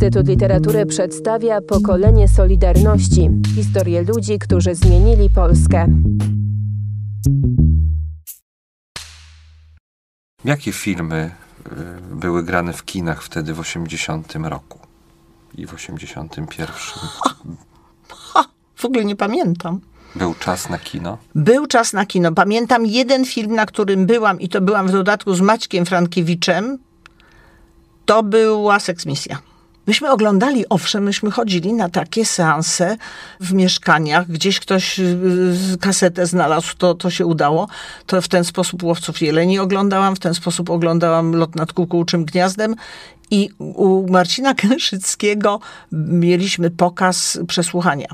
Instytut Literatury przedstawia pokolenie Solidarności historię ludzi, którzy zmienili Polskę. Jakie filmy y, były grane w kinach wtedy w 80 roku i w 81? Ha, w ogóle nie pamiętam. Był czas na kino? Był czas na kino. Pamiętam jeden film, na którym byłam i to byłam w dodatku z Maćkiem Frankiewiczem. To była seksmisja. Myśmy oglądali, owszem, myśmy chodzili na takie seanse w mieszkaniach, gdzieś ktoś y, kasetę znalazł, to, to się udało. To w ten sposób Łowców Jeleni oglądałam, w ten sposób oglądałam Lot nad kukułczym gniazdem i u Marcina Kęszyckiego mieliśmy pokaz przesłuchania.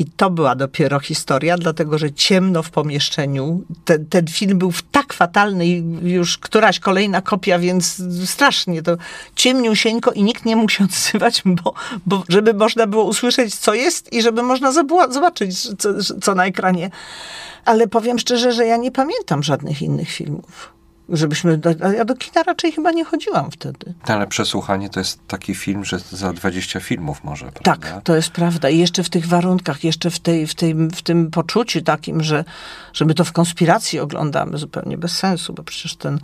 I to była dopiero historia, dlatego że ciemno w pomieszczeniu. Ten, ten film był tak fatalny już któraś kolejna kopia, więc strasznie to ciemniusieńko i nikt nie mógł się odzywać, bo, bo żeby można było usłyszeć, co jest i żeby można zobaczyć, co, co na ekranie. Ale powiem szczerze, że ja nie pamiętam żadnych innych filmów żebyśmy, do, ja do kina raczej chyba nie chodziłam wtedy. Ale Przesłuchanie to jest taki film, że za 20 filmów może, prawda? Tak, to jest prawda. I jeszcze w tych warunkach, jeszcze w, tej, w, tej, w tym poczuciu takim, że, że my to w konspiracji oglądamy zupełnie bez sensu, bo przecież ten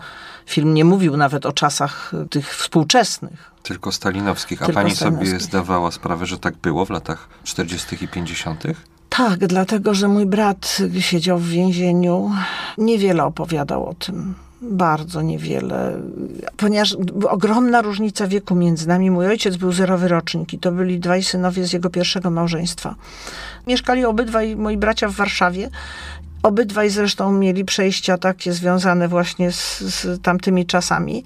film nie mówił nawet o czasach tych współczesnych. Tylko stalinowskich. A Tylko pani stalinowskich. sobie zdawała sprawę, że tak było w latach 40. i 50.? Tak, dlatego że mój brat siedział w więzieniu. Niewiele opowiadał o tym bardzo niewiele, ponieważ ogromna różnica wieku między nami. Mój ojciec był zerowy rocznik i to byli dwaj synowie z jego pierwszego małżeństwa. Mieszkali obydwaj moi bracia w Warszawie. Obydwaj zresztą mieli przejścia takie związane właśnie z, z tamtymi czasami.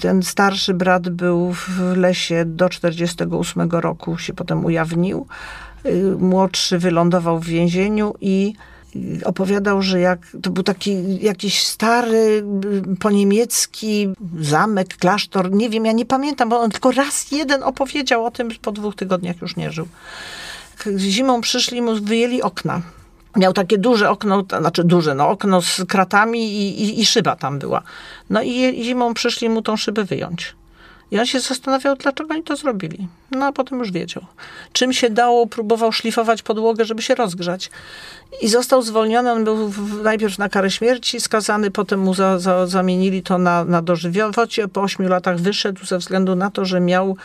Ten starszy brat był w lesie do 48 roku, się potem ujawnił. Młodszy wylądował w więzieniu i opowiadał, że jak, to był taki jakiś stary, po niemiecki zamek, klasztor, nie wiem, ja nie pamiętam, bo on tylko raz jeden opowiedział o tym, po dwóch tygodniach już nie żył. Zimą przyszli mu, wyjęli okna. Miał takie duże okno, znaczy duże, no okno z kratami i, i, i szyba tam była. No i zimą przyszli mu tą szybę wyjąć. On się zastanawiał, dlaczego oni to zrobili. No a potem już wiedział. Czym się dało, próbował szlifować podłogę, żeby się rozgrzać. I został zwolniony. On był najpierw na karę śmierci skazany, potem mu za, za, zamienili to na, na. Po ośmiu latach wyszedł ze względu na to, że miał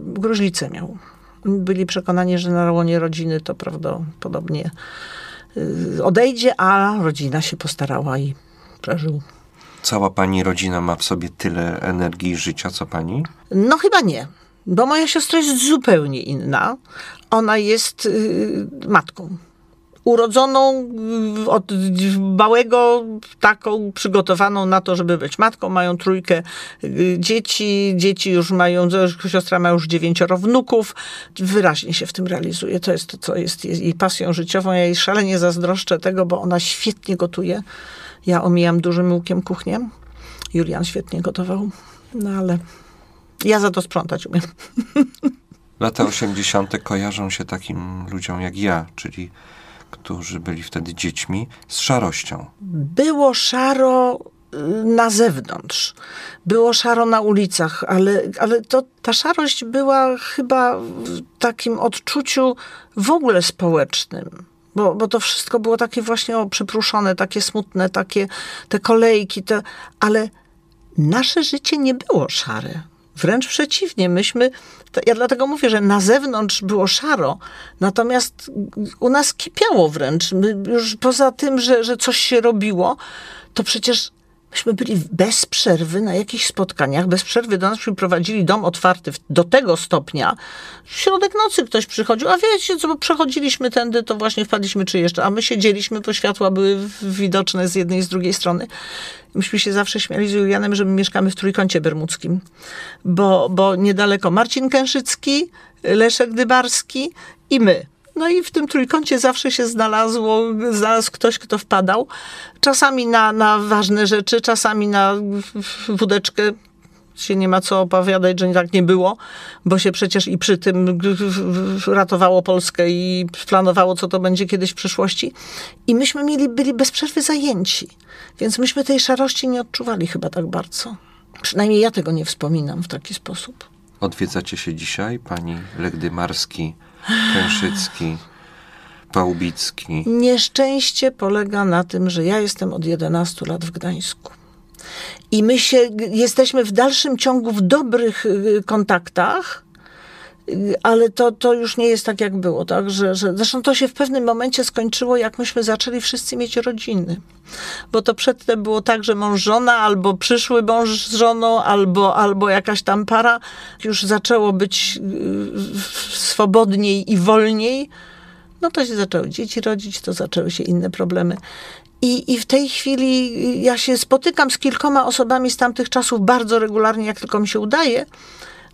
gruźlicę miał. Byli przekonani, że na łonie rodziny to prawdopodobnie y, odejdzie, a rodzina się postarała i przeżył. Cała pani rodzina ma w sobie tyle energii i życia, co pani? No chyba nie. Bo moja siostra jest zupełnie inna. Ona jest y, matką urodzoną y, od małego, taką przygotowaną na to, żeby być matką. Mają trójkę y, dzieci, dzieci już mają, siostra ma już dziewięcioro wnuków. Wyraźnie się w tym realizuje. To jest to, co jest jej pasją życiową. Ja jej szalenie zazdroszczę tego, bo ona świetnie gotuje. Ja omijam dużym łukiem kuchnię. Julian świetnie gotował, no ale ja za to sprzątać umiem. Lata 80. kojarzą się takim ludziom jak ja, czyli którzy byli wtedy dziećmi, z szarością. Było szaro y, na zewnątrz. Było szaro na ulicach, ale, ale to, ta szarość była chyba w takim odczuciu w ogóle społecznym. Bo, bo to wszystko było takie właśnie o, przypruszone, takie smutne, takie te kolejki, te, ale nasze życie nie było szare. Wręcz przeciwnie, myśmy, ja dlatego mówię, że na zewnątrz było szaro, natomiast u nas kipiało wręcz. My już poza tym, że, że coś się robiło, to przecież myśmy byli bez przerwy na jakichś spotkaniach, bez przerwy do nas przyprowadzili dom otwarty do tego stopnia. W środek nocy ktoś przychodził, a wiecie co, bo przechodziliśmy tędy, to właśnie wpadliśmy czy jeszcze, a my siedzieliśmy, bo światła były widoczne z jednej i z drugiej strony. Myśmy się zawsze śmiali z Julianem, że my mieszkamy w Trójkącie Bermudzkim, bo, bo niedaleko Marcin Kęszycki, Leszek Dybarski i my. No i w tym trójkącie zawsze się znalazło, znalazł ktoś, kto wpadał. Czasami na, na ważne rzeczy, czasami na wódeczkę. Się nie ma co opowiadać, że tak nie było, bo się przecież i przy tym ratowało Polskę i planowało, co to będzie kiedyś w przyszłości. I myśmy mieli, byli bez przerwy zajęci. Więc myśmy tej szarości nie odczuwali chyba tak bardzo. Przynajmniej ja tego nie wspominam w taki sposób. Odwiedzacie się dzisiaj, pani Legdymarski, Kęszycki, Pałbicki. Nieszczęście polega na tym, że ja jestem od 11 lat w Gdańsku. I my się jesteśmy w dalszym ciągu w dobrych y, kontaktach, ale to, to już nie jest tak, jak było. Tak? Że, że, zresztą to się w pewnym momencie skończyło, jak myśmy zaczęli wszyscy mieć rodziny. Bo to przedtem było tak, że mąż, żona, albo przyszły mąż z żoną, albo, albo jakaś tam para. Już zaczęło być y, swobodniej i wolniej. No to się zaczęły dzieci rodzić, to zaczęły się inne problemy. I, I w tej chwili ja się spotykam z kilkoma osobami z tamtych czasów bardzo regularnie, jak tylko mi się udaje.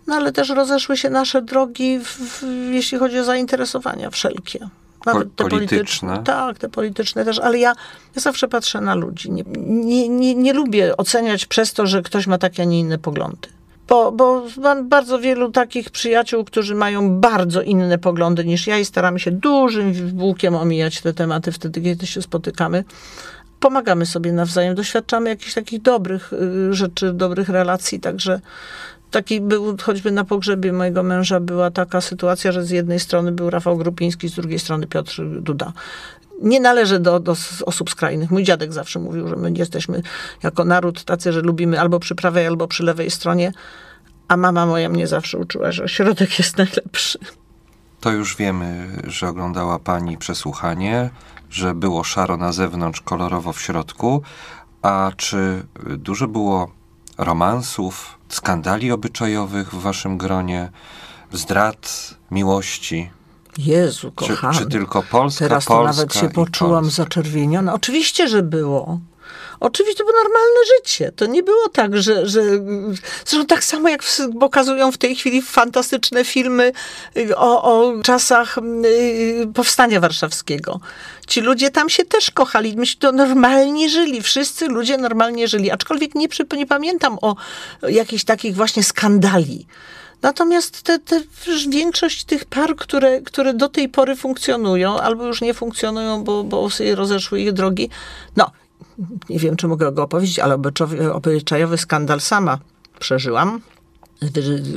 No ale też rozeszły się nasze drogi, w, jeśli chodzi o zainteresowania wszelkie. Nawet te polityczne. Tak, te polityczne też, ale ja, ja zawsze patrzę na ludzi. Nie, nie, nie, nie lubię oceniać przez to, że ktoś ma takie, a nie inne poglądy. Bo, bo mam bardzo wielu takich przyjaciół, którzy mają bardzo inne poglądy niż ja i staramy się dużym włókiem omijać te tematy wtedy, kiedy się spotykamy. Pomagamy sobie nawzajem, doświadczamy jakichś takich dobrych y, rzeczy, dobrych relacji, także taki był, choćby na pogrzebie mojego męża była taka sytuacja, że z jednej strony był Rafał Grupiński, z drugiej strony Piotr Duda. Nie należę do, do osób skrajnych. Mój dziadek zawsze mówił, że my jesteśmy jako naród tacy, że lubimy albo przy prawej, albo przy lewej stronie. A mama moja mnie zawsze uczyła, że środek jest najlepszy. To już wiemy, że oglądała pani przesłuchanie, że było szaro na zewnątrz, kolorowo w środku. A czy dużo było romansów, skandali obyczajowych w waszym gronie, zdrad, miłości? Jezu, Czy, kochany. czy tylko Polska, Teraz to Polska nawet się poczułam Polska? zaczerwieniona. Oczywiście, że było. Oczywiście to było normalne życie. To nie było tak, że, że zresztą tak samo jak pokazują w tej chwili fantastyczne filmy y, o, o czasach y, powstania warszawskiego. Ci ludzie tam się też kochali. Myśmy to normalnie żyli. Wszyscy ludzie normalnie żyli. Aczkolwiek nie, przy, nie pamiętam o jakichś takich właśnie skandali. Natomiast te, te, większość tych par, które, które do tej pory funkcjonują, albo już nie funkcjonują, bo, bo rozeszły ich drogi, no, nie wiem, czy mogę go opowiedzieć, ale obyczajowy, skandal sama przeżyłam.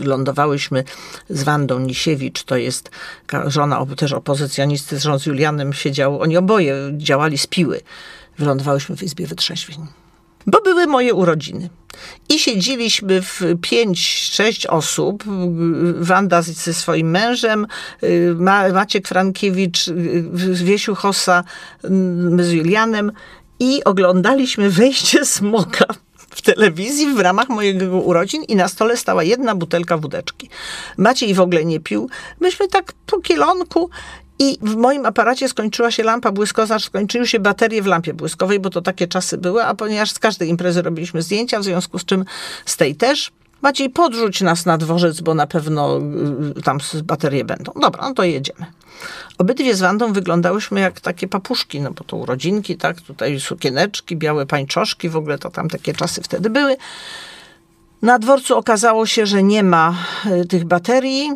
Lądowałyśmy z Wandą Nisiewicz, to jest żona też opozycjonisty, z z Julianem siedział, oni oboje działali z piły. Wylądowałyśmy w Izbie Wytrzeźwień. Bo były moje urodziny. I siedzieliśmy w pięć, sześć osób. Wanda ze swoim mężem, Maciek Frankiewicz, Wiesiu Hossa, my z Julianem i oglądaliśmy wejście smoka w telewizji w ramach mojego urodzin i na stole stała jedna butelka wódeczki. Maciej w ogóle nie pił. Myśmy tak po kielonku i w moim aparacie skończyła się lampa błyskowa, skończyły się baterie w lampie błyskowej, bo to takie czasy były, a ponieważ z każdej imprezy robiliśmy zdjęcia, w związku z czym z tej też. Maciej, podrzuć nas na dworzec, bo na pewno y, tam baterie będą. Dobra, no to jedziemy. Obydwie z Wandą wyglądałyśmy jak takie papuszki, no bo to urodzinki, tak? Tutaj sukieneczki, białe pańczoszki, w ogóle to tam takie czasy wtedy były. Na dworcu okazało się, że nie ma y, tych baterii.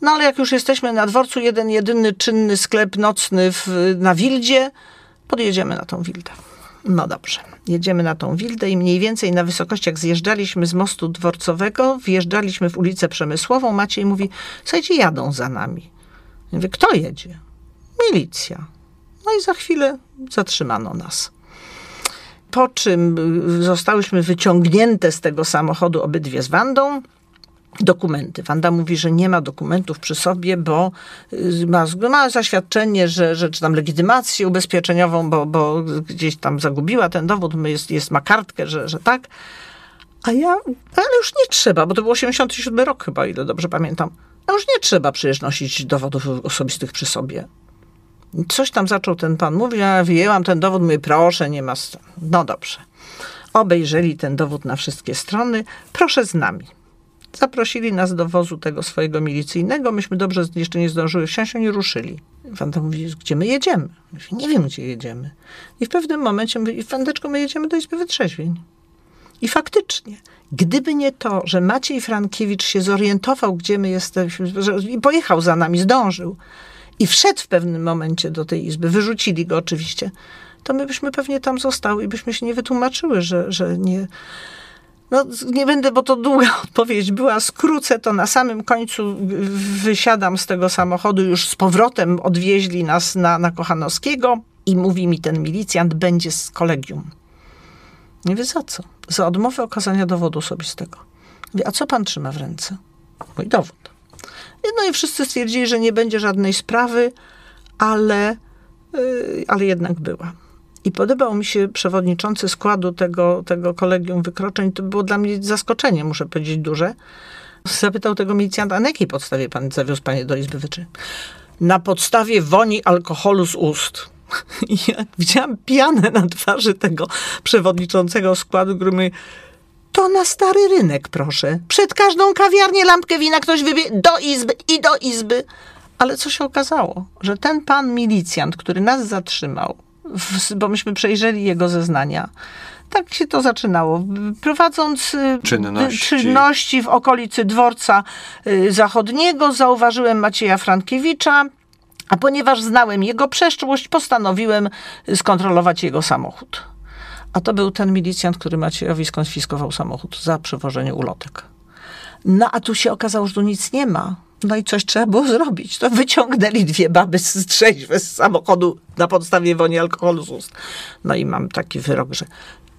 No ale jak już jesteśmy na dworcu, jeden jedyny czynny sklep nocny w, na Wildzie, podjedziemy na tą Wildę. No dobrze, jedziemy na tą Wildę i mniej więcej na wysokości, jak zjeżdżaliśmy z mostu dworcowego, wjeżdżaliśmy w ulicę Przemysłową, Maciej mówi, słuchajcie, jadą za nami. Ja mówię, kto jedzie? Milicja. No i za chwilę zatrzymano nas. Po czym zostałyśmy wyciągnięte z tego samochodu obydwie z Wandą, dokumenty. Wanda mówi, że nie ma dokumentów przy sobie, bo ma, ma zaświadczenie, że, że czy tam legitymację ubezpieczeniową, bo, bo gdzieś tam zagubiła ten dowód, jest, jest ma kartkę, że, że tak. A ja, ale już nie trzeba, bo to był 87 rok chyba, ile dobrze pamiętam. A już nie trzeba przecież nosić dowodów osobistych przy sobie. Coś tam zaczął ten pan mówić, ja wyjęłam ten dowód, mówię, proszę, nie ma... No dobrze. Obejrzeli ten dowód na wszystkie strony, proszę z nami. Zaprosili nas do wozu tego swojego milicyjnego. Myśmy dobrze jeszcze nie zdążyły wsiąść, oni ruszyli. Wanda mówi, gdzie my jedziemy? Mówię, nie wiem, gdzie jedziemy. I w pewnym momencie mówi, Wandeczko, my jedziemy do Izby Wytrzeźwień. I faktycznie, gdyby nie to, że Maciej Frankiewicz się zorientował, gdzie my jesteśmy, i pojechał za nami, zdążył i wszedł w pewnym momencie do tej izby, wyrzucili go oczywiście, to my byśmy pewnie tam zostały i byśmy się nie wytłumaczyły, że, że nie... No, nie będę, bo to długa odpowiedź była. Skrócę to na samym końcu. Wysiadam z tego samochodu, już z powrotem odwieźli nas na, na Kochanowskiego i mówi mi ten milicjant, będzie z kolegium. Nie wie za co? Za odmowę okazania dowodu osobistego. Mówię, a co pan trzyma w ręce? Mój dowód. No i wszyscy stwierdzili, że nie będzie żadnej sprawy, ale, yy, ale jednak była. I podobał mi się przewodniczący składu tego, tego kolegium wykroczeń. To było dla mnie zaskoczenie, muszę powiedzieć, duże. Zapytał tego milicjanta, na jakiej podstawie pan zawiózł panie do Izby Wyczyn? Na podstawie woni alkoholu z ust. Ja widziałam pianę na twarzy tego przewodniczącego składu, który mówi, to na stary rynek, proszę. Przed każdą kawiarnię lampkę wina ktoś wybie do izby i do izby. Ale co się okazało? Że ten pan milicjant, który nas zatrzymał, bo myśmy przejrzeli jego zeznania, tak się to zaczynało. Prowadząc y, Czynności. czynności w okolicy dworca y, zachodniego, zauważyłem Macieja Frankiewicza, a ponieważ znałem jego przeszłość, postanowiłem skontrolować jego samochód. A to był ten milicjant, który Maciejowi skonfiskował samochód za przewożenie ulotek. No a tu się okazało, że tu nic nie ma. No i coś trzeba było zrobić. To wyciągnęli dwie baby z trzeźwe z samochodu na podstawie woni alkoholu z ust. No i mam taki wyrok, że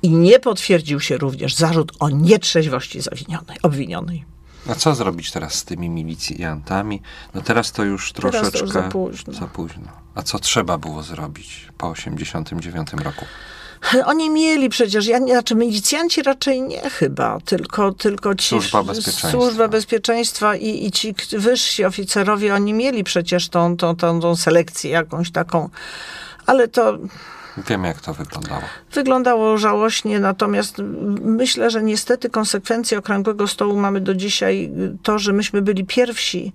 i nie potwierdził się również zarzut o nietrzeźwości zawinionej, obwinionej. A co zrobić teraz z tymi milicjantami? No teraz to już to troszeczkę już za późno. za późno. A co trzeba było zrobić po 89 roku? Oni mieli przecież, ja, znaczy milicjanci raczej nie chyba, tylko, tylko ci... Służba bezpieczeństwa. Służba bezpieczeństwa i, i ci wyżsi oficerowie, oni mieli przecież tą, tą, tą, tą selekcję jakąś taką, ale to Wiem, jak to wyglądało. wyglądało żałośnie, natomiast myślę, że niestety konsekwencje Okrągłego Stołu mamy do dzisiaj to, że myśmy byli pierwsi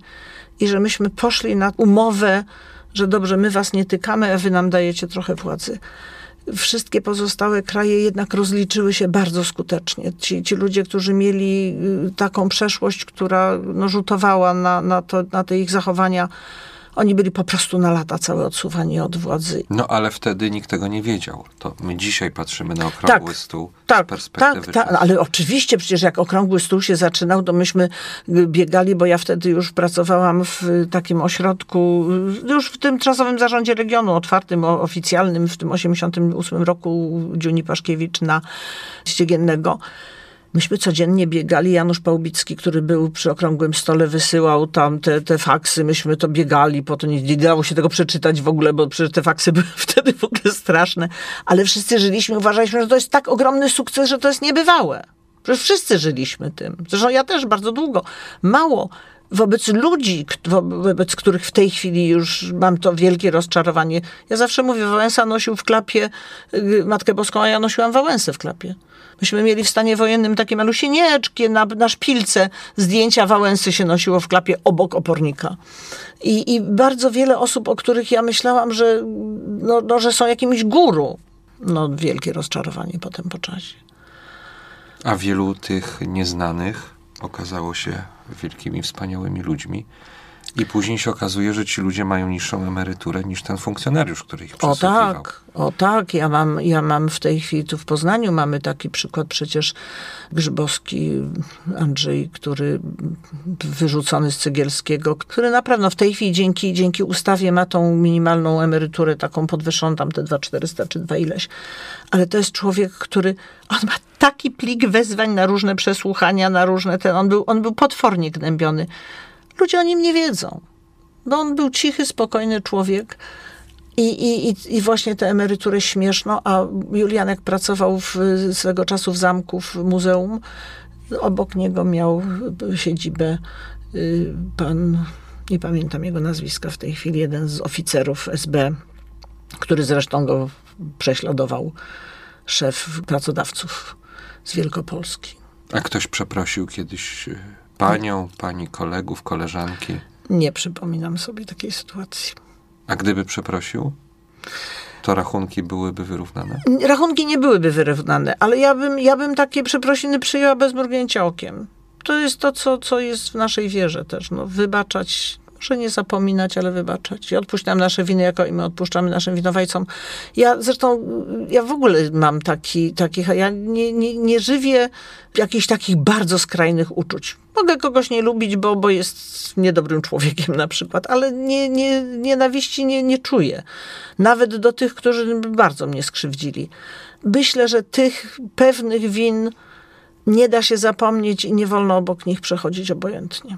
i że myśmy poszli na umowę, że dobrze, my was nie tykamy, a wy nam dajecie trochę władzy. Wszystkie pozostałe kraje jednak rozliczyły się bardzo skutecznie. Ci, ci ludzie, którzy mieli y, taką przeszłość, która no, rzutowała na, na, to, na te ich zachowania, oni byli po prostu na lata całe odsuwani od władzy. No ale wtedy nikt tego nie wiedział. To my dzisiaj patrzymy na okrągły stół z Tak, perspektywy tak, tak, ale oczywiście przecież jak okrągły stół się zaczynał, to myśmy y, biegali, bo ja wtedy już pracowałam w y, takim ośrodku, y, już w tym czasowym zarządzie regionu otwartym, oficjalnym, w tym 88 roku Dziuni Paszkiewicz na Ściegiennego. Myśmy codziennie biegali. Janusz Pałbicki, który był przy okrągłym stole, wysyłał tam te, te faksy. Myśmy to biegali, potem nie, nie dało się tego przeczytać w ogóle, bo przecież te faksy były wtedy w ogóle straszne. Ale wszyscy żyliśmy, uważaliśmy, że to jest tak ogromny sukces, że to jest niebywałe. Przecież wszyscy żyliśmy tym. Zresztą ja też bardzo długo. Mało. Wobec ludzi, wobec których w tej chwili już mam to wielkie rozczarowanie. Ja zawsze mówię, Wałęsa nosił w klapie y, Matkę Boską, a ja nosiłam Wałęsę w klapie. Myśmy mieli w stanie wojennym takie malusienieczkie na, na szpilce zdjęcia Wałęsy się nosiło w klapie obok opornika. I, I bardzo wiele osób, o których ja myślałam, że, no, no, że są jakimiś guru. No, wielkie rozczarowanie potem po czasie. A wielu tych nieznanych okazało się wielkimi, wspaniałymi ludźmi. I później się okazuje, że ci ludzie mają niższą emeryturę niż ten funkcjonariusz, który ich O tak, o tak. Ja mam, ja mam w tej chwili tu w Poznaniu mamy taki przykład przecież Grzybowski Andrzej, który wyrzucony z Cegielskiego, który naprawdę w tej chwili dzięki, dzięki ustawie ma tą minimalną emeryturę taką podwyższoną, tam te 2400 czy 2 ileś. Ale to jest człowiek, który, on ma taki plik wezwań na różne przesłuchania, na różne ten, on był, on był potwornie gnębiony. Ludzie o nim nie wiedzą. No on był cichy, spokojny człowiek. I, i, i, właśnie tę emeryturę śmieszną, a Julian jak pracował w, swego czasu w zamku, w muzeum, obok niego miał siedzibę y, pan, nie pamiętam jego nazwiska w tej chwili, jeden z oficerów SB, który zresztą go prześladował, szef pracodawców z Wielkopolski. A ktoś przeprosił kiedyś y, panią, pani kolegów, koleżanki. Nie przypominam sobie takiej sytuacji. A gdyby przeprosił, to rachunki byłyby wyrównane. Rachunki nie byłyby wyrównane, ale ja bym, ja bym takie przeprosiny przyjęła bez mrugnięcia okiem. To jest to, co, co jest w naszej wierze też. No, wybaczać, Może nie zapominać, ale wybaczać. I odpuść nam nasze winy, jako i my odpuszczamy naszym winowajcom. Ja zresztą, ja w ogóle mam taki, takich, ja nie, nie, nie żywię jakichś takich bardzo skrajnych uczuć. Mogę kogoś nie lubić, bo, bo jest niedobrym człowiekiem na przykład, ale nie, nie, nienawiści nie, nie czuję. Nawet do tych, którzy bardzo mnie skrzywdzili. Myślę, że tych pewnych win nie da się zapomnieć i nie wolno obok nich przechodzić obojętnie.